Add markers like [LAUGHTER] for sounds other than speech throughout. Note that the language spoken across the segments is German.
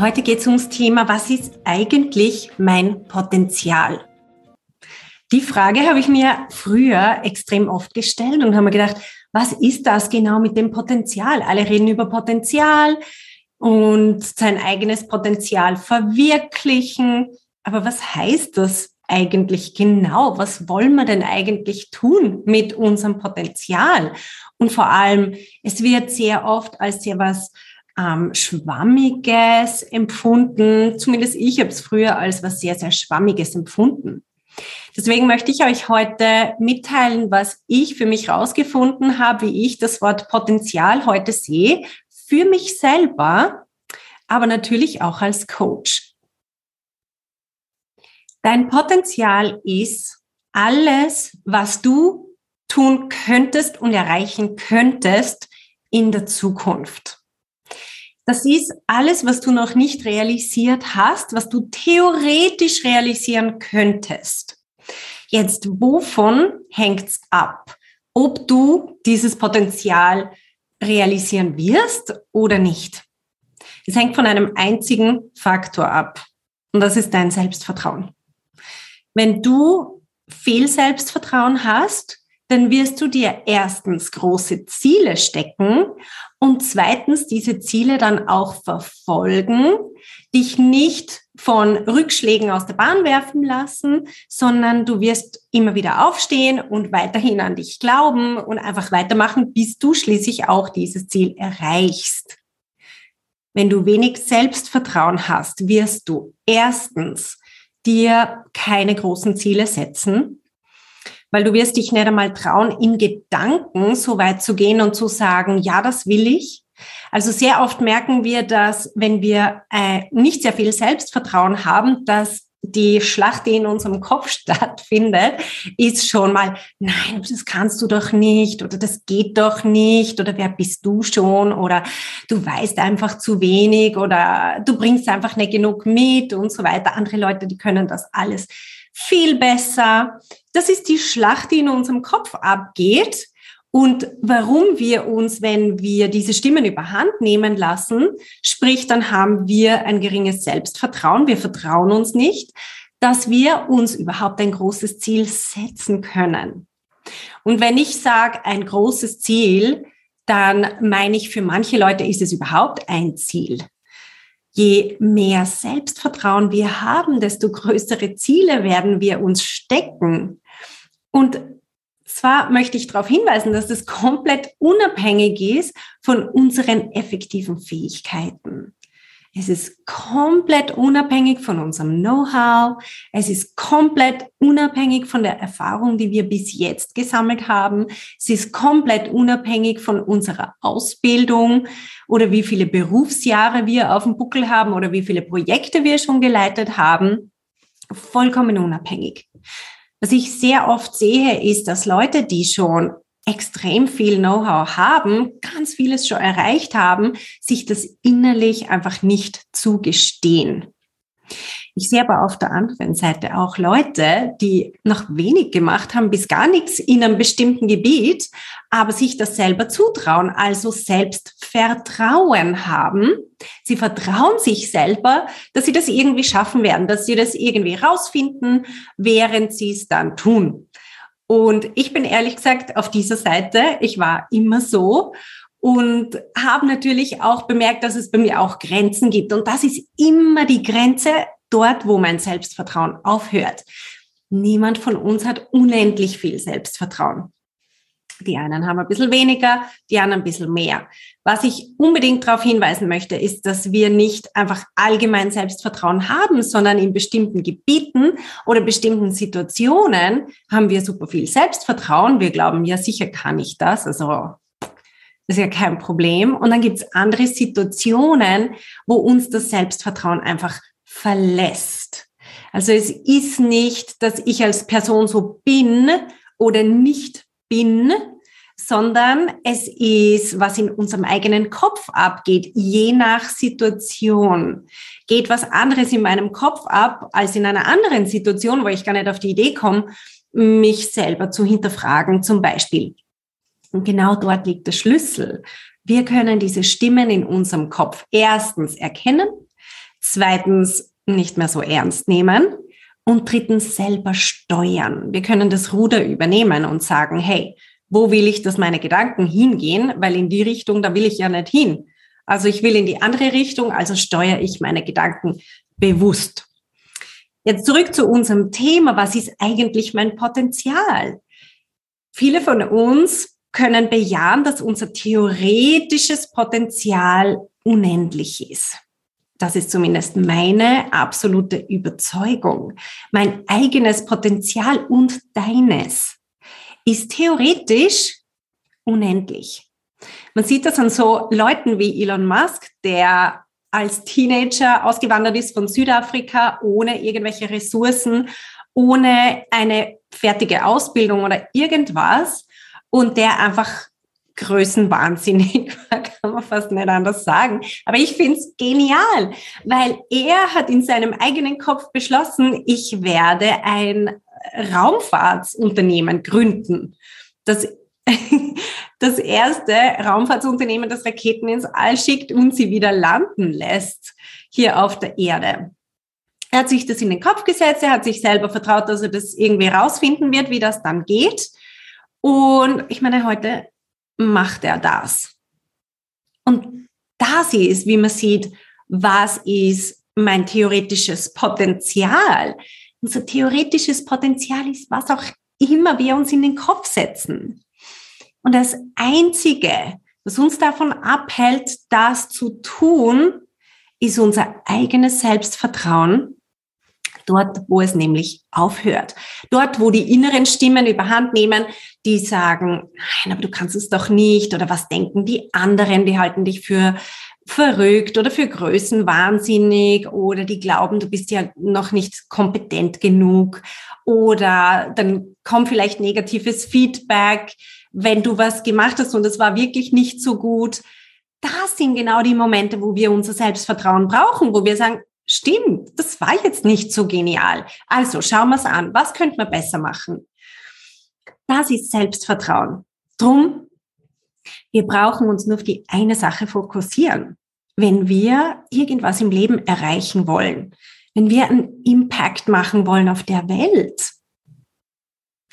Heute geht es ums Thema, was ist eigentlich mein Potenzial? Die Frage habe ich mir früher extrem oft gestellt und habe mir gedacht, was ist das genau mit dem Potenzial? Alle reden über Potenzial und sein eigenes Potenzial verwirklichen. Aber was heißt das eigentlich genau? Was wollen wir denn eigentlich tun mit unserem Potenzial? Und vor allem, es wird sehr oft als sehr was ähm, Schwammiges empfunden. Zumindest ich habe es früher als was sehr, sehr Schwammiges empfunden. Deswegen möchte ich euch heute mitteilen, was ich für mich rausgefunden habe, wie ich das Wort Potenzial heute sehe, für mich selber, aber natürlich auch als Coach. Dein Potenzial ist alles, was du tun könntest und erreichen könntest in der Zukunft. Das ist alles, was du noch nicht realisiert hast, was du theoretisch realisieren könntest. Jetzt, wovon hängt's ab? Ob du dieses Potenzial realisieren wirst oder nicht. Es hängt von einem einzigen Faktor ab. Und das ist dein Selbstvertrauen. Wenn du viel Selbstvertrauen hast, dann wirst du dir erstens große Ziele stecken und zweitens diese Ziele dann auch verfolgen, dich nicht von Rückschlägen aus der Bahn werfen lassen, sondern du wirst immer wieder aufstehen und weiterhin an dich glauben und einfach weitermachen, bis du schließlich auch dieses Ziel erreichst. Wenn du wenig Selbstvertrauen hast, wirst du erstens dir keine großen Ziele setzen, weil du wirst dich nicht einmal trauen, in Gedanken so weit zu gehen und zu sagen, ja, das will ich. Also sehr oft merken wir, dass wenn wir äh, nicht sehr viel Selbstvertrauen haben, dass die Schlacht, die in unserem Kopf [LAUGHS] stattfindet, ist schon mal, nein, das kannst du doch nicht oder das geht doch nicht oder wer bist du schon oder du weißt einfach zu wenig oder du bringst einfach nicht genug mit und so weiter. Andere Leute, die können das alles viel besser. Das ist die Schlacht, die in unserem Kopf abgeht. Und warum wir uns, wenn wir diese Stimmen überhand nehmen lassen, sprich, dann haben wir ein geringes Selbstvertrauen, wir vertrauen uns nicht, dass wir uns überhaupt ein großes Ziel setzen können. Und wenn ich sage ein großes Ziel, dann meine ich, für manche Leute ist es überhaupt ein Ziel. Je mehr Selbstvertrauen wir haben, desto größere Ziele werden wir uns stecken. Und zwar möchte ich darauf hinweisen, dass das komplett unabhängig ist von unseren effektiven Fähigkeiten. Es ist komplett unabhängig von unserem Know-how. Es ist komplett unabhängig von der Erfahrung, die wir bis jetzt gesammelt haben. Es ist komplett unabhängig von unserer Ausbildung oder wie viele Berufsjahre wir auf dem Buckel haben oder wie viele Projekte wir schon geleitet haben. Vollkommen unabhängig. Was ich sehr oft sehe, ist, dass Leute, die schon extrem viel Know-how haben, ganz vieles schon erreicht haben, sich das innerlich einfach nicht zugestehen. Ich sehe aber auf der anderen Seite auch Leute, die noch wenig gemacht haben, bis gar nichts in einem bestimmten Gebiet, aber sich das selber zutrauen, also Selbstvertrauen haben. Sie vertrauen sich selber, dass sie das irgendwie schaffen werden, dass sie das irgendwie rausfinden, während sie es dann tun. Und ich bin ehrlich gesagt auf dieser Seite, ich war immer so und habe natürlich auch bemerkt, dass es bei mir auch Grenzen gibt. Und das ist immer die Grenze dort, wo mein Selbstvertrauen aufhört. Niemand von uns hat unendlich viel Selbstvertrauen. Die einen haben ein bisschen weniger, die anderen ein bisschen mehr. Was ich unbedingt darauf hinweisen möchte, ist, dass wir nicht einfach allgemein Selbstvertrauen haben, sondern in bestimmten Gebieten oder bestimmten Situationen haben wir super viel Selbstvertrauen. Wir glauben, ja, sicher kann ich das. Also Das ist ja kein Problem. Und dann gibt es andere Situationen, wo uns das Selbstvertrauen einfach verlässt. Also es ist nicht, dass ich als Person so bin oder nicht bin, sondern es ist, was in unserem eigenen Kopf abgeht, je nach Situation. Geht was anderes in meinem Kopf ab als in einer anderen Situation, wo ich gar nicht auf die Idee komme, mich selber zu hinterfragen, zum Beispiel. Und genau dort liegt der Schlüssel. Wir können diese Stimmen in unserem Kopf erstens erkennen, zweitens nicht mehr so ernst nehmen und drittens selber steuern. Wir können das Ruder übernehmen und sagen, hey, wo will ich, dass meine Gedanken hingehen? Weil in die Richtung, da will ich ja nicht hin. Also ich will in die andere Richtung, also steuere ich meine Gedanken bewusst. Jetzt zurück zu unserem Thema. Was ist eigentlich mein Potenzial? Viele von uns können bejahen, dass unser theoretisches Potenzial unendlich ist. Das ist zumindest meine absolute Überzeugung. Mein eigenes Potenzial und deines ist theoretisch unendlich. Man sieht das an so Leuten wie Elon Musk, der als Teenager ausgewandert ist von Südafrika ohne irgendwelche Ressourcen, ohne eine fertige Ausbildung oder irgendwas und der einfach größenwahnsinnig [LAUGHS] kann man fast nicht anders sagen. Aber ich finde es genial, weil er hat in seinem eigenen Kopf beschlossen, ich werde ein Raumfahrtsunternehmen gründen. Das, [LAUGHS] das erste Raumfahrtsunternehmen, das Raketen ins All schickt und sie wieder landen lässt hier auf der Erde. Er hat sich das in den Kopf gesetzt, er hat sich selber vertraut, dass er das irgendwie rausfinden wird, wie das dann geht. Und ich meine, heute macht er das. Und das ist, wie man sieht, was ist mein theoretisches Potenzial. Unser theoretisches Potenzial ist, was auch immer wir uns in den Kopf setzen. Und das Einzige, was uns davon abhält, das zu tun, ist unser eigenes Selbstvertrauen dort, wo es nämlich aufhört. Dort, wo die inneren Stimmen überhand nehmen, die sagen, nein, aber du kannst es doch nicht oder was denken die anderen, die halten dich für verrückt oder für größenwahnsinnig oder die glauben, du bist ja noch nicht kompetent genug oder dann kommt vielleicht negatives Feedback, wenn du was gemacht hast und es war wirklich nicht so gut. Das sind genau die Momente, wo wir unser Selbstvertrauen brauchen, wo wir sagen, stimmt, das war jetzt nicht so genial. Also schauen wir es an. Was könnte man besser machen? Das ist Selbstvertrauen. Drum, wir brauchen uns nur auf die eine Sache fokussieren. Wenn wir irgendwas im Leben erreichen wollen, wenn wir einen Impact machen wollen auf der Welt,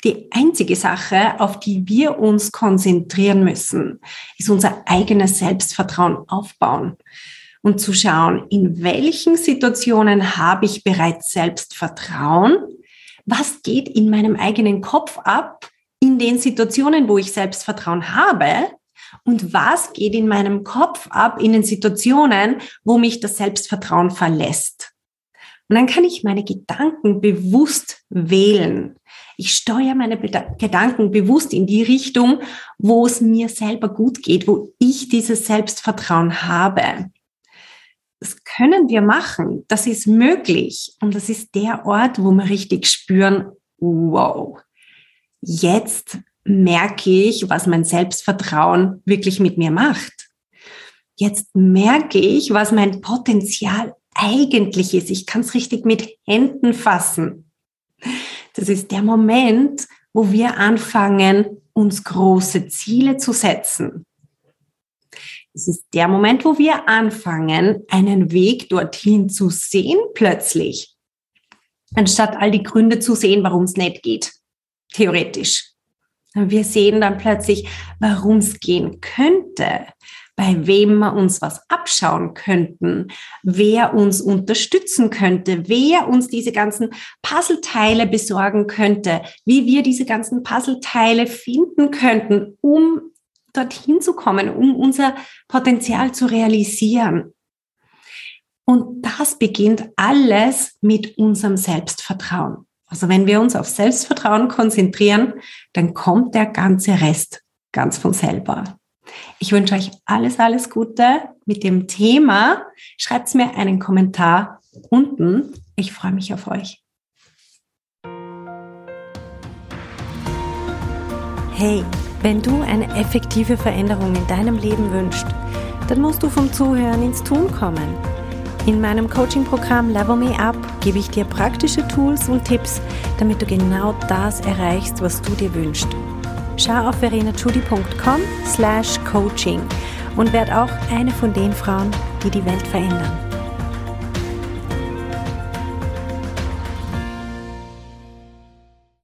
die einzige Sache, auf die wir uns konzentrieren müssen, ist unser eigenes Selbstvertrauen aufbauen und zu schauen, in welchen Situationen habe ich bereits Selbstvertrauen? Was geht in meinem eigenen Kopf ab in den Situationen, wo ich Selbstvertrauen habe? Und was geht in meinem Kopf ab in den Situationen, wo mich das Selbstvertrauen verlässt? Und dann kann ich meine Gedanken bewusst wählen. Ich steuere meine Gedanken bewusst in die Richtung, wo es mir selber gut geht, wo ich dieses Selbstvertrauen habe das können wir machen, das ist möglich. Und das ist der Ort, wo wir richtig spüren, wow, jetzt merke ich, was mein Selbstvertrauen wirklich mit mir macht. Jetzt merke ich, was mein Potenzial eigentlich ist. Ich kann es richtig mit Händen fassen. Das ist der Moment, wo wir anfangen, uns große Ziele zu setzen. Es ist der Moment, wo wir anfangen, einen Weg dorthin zu sehen plötzlich, anstatt all die Gründe zu sehen, warum es nicht geht, theoretisch. Wir sehen dann plötzlich, warum es gehen könnte, bei wem wir uns was abschauen könnten, wer uns unterstützen könnte, wer uns diese ganzen Puzzleteile besorgen könnte, wie wir diese ganzen Puzzleteile finden könnten, um dorthin zu kommen, um unser Potenzial zu realisieren. Und das beginnt alles mit unserem Selbstvertrauen. Also wenn wir uns auf Selbstvertrauen konzentrieren, dann kommt der ganze Rest ganz von selber. Ich wünsche euch alles, alles Gute mit dem Thema. Schreibt mir einen Kommentar unten. Ich freue mich auf euch. Hey, wenn du eine effektive Veränderung in deinem Leben wünschst, dann musst du vom Zuhören ins Tun kommen. In meinem Coaching-Programm Level Me Up gebe ich dir praktische Tools und Tipps, damit du genau das erreichst, was du dir wünschst. Schau auf verenachudi.com slash coaching und werd auch eine von den Frauen, die die Welt verändern.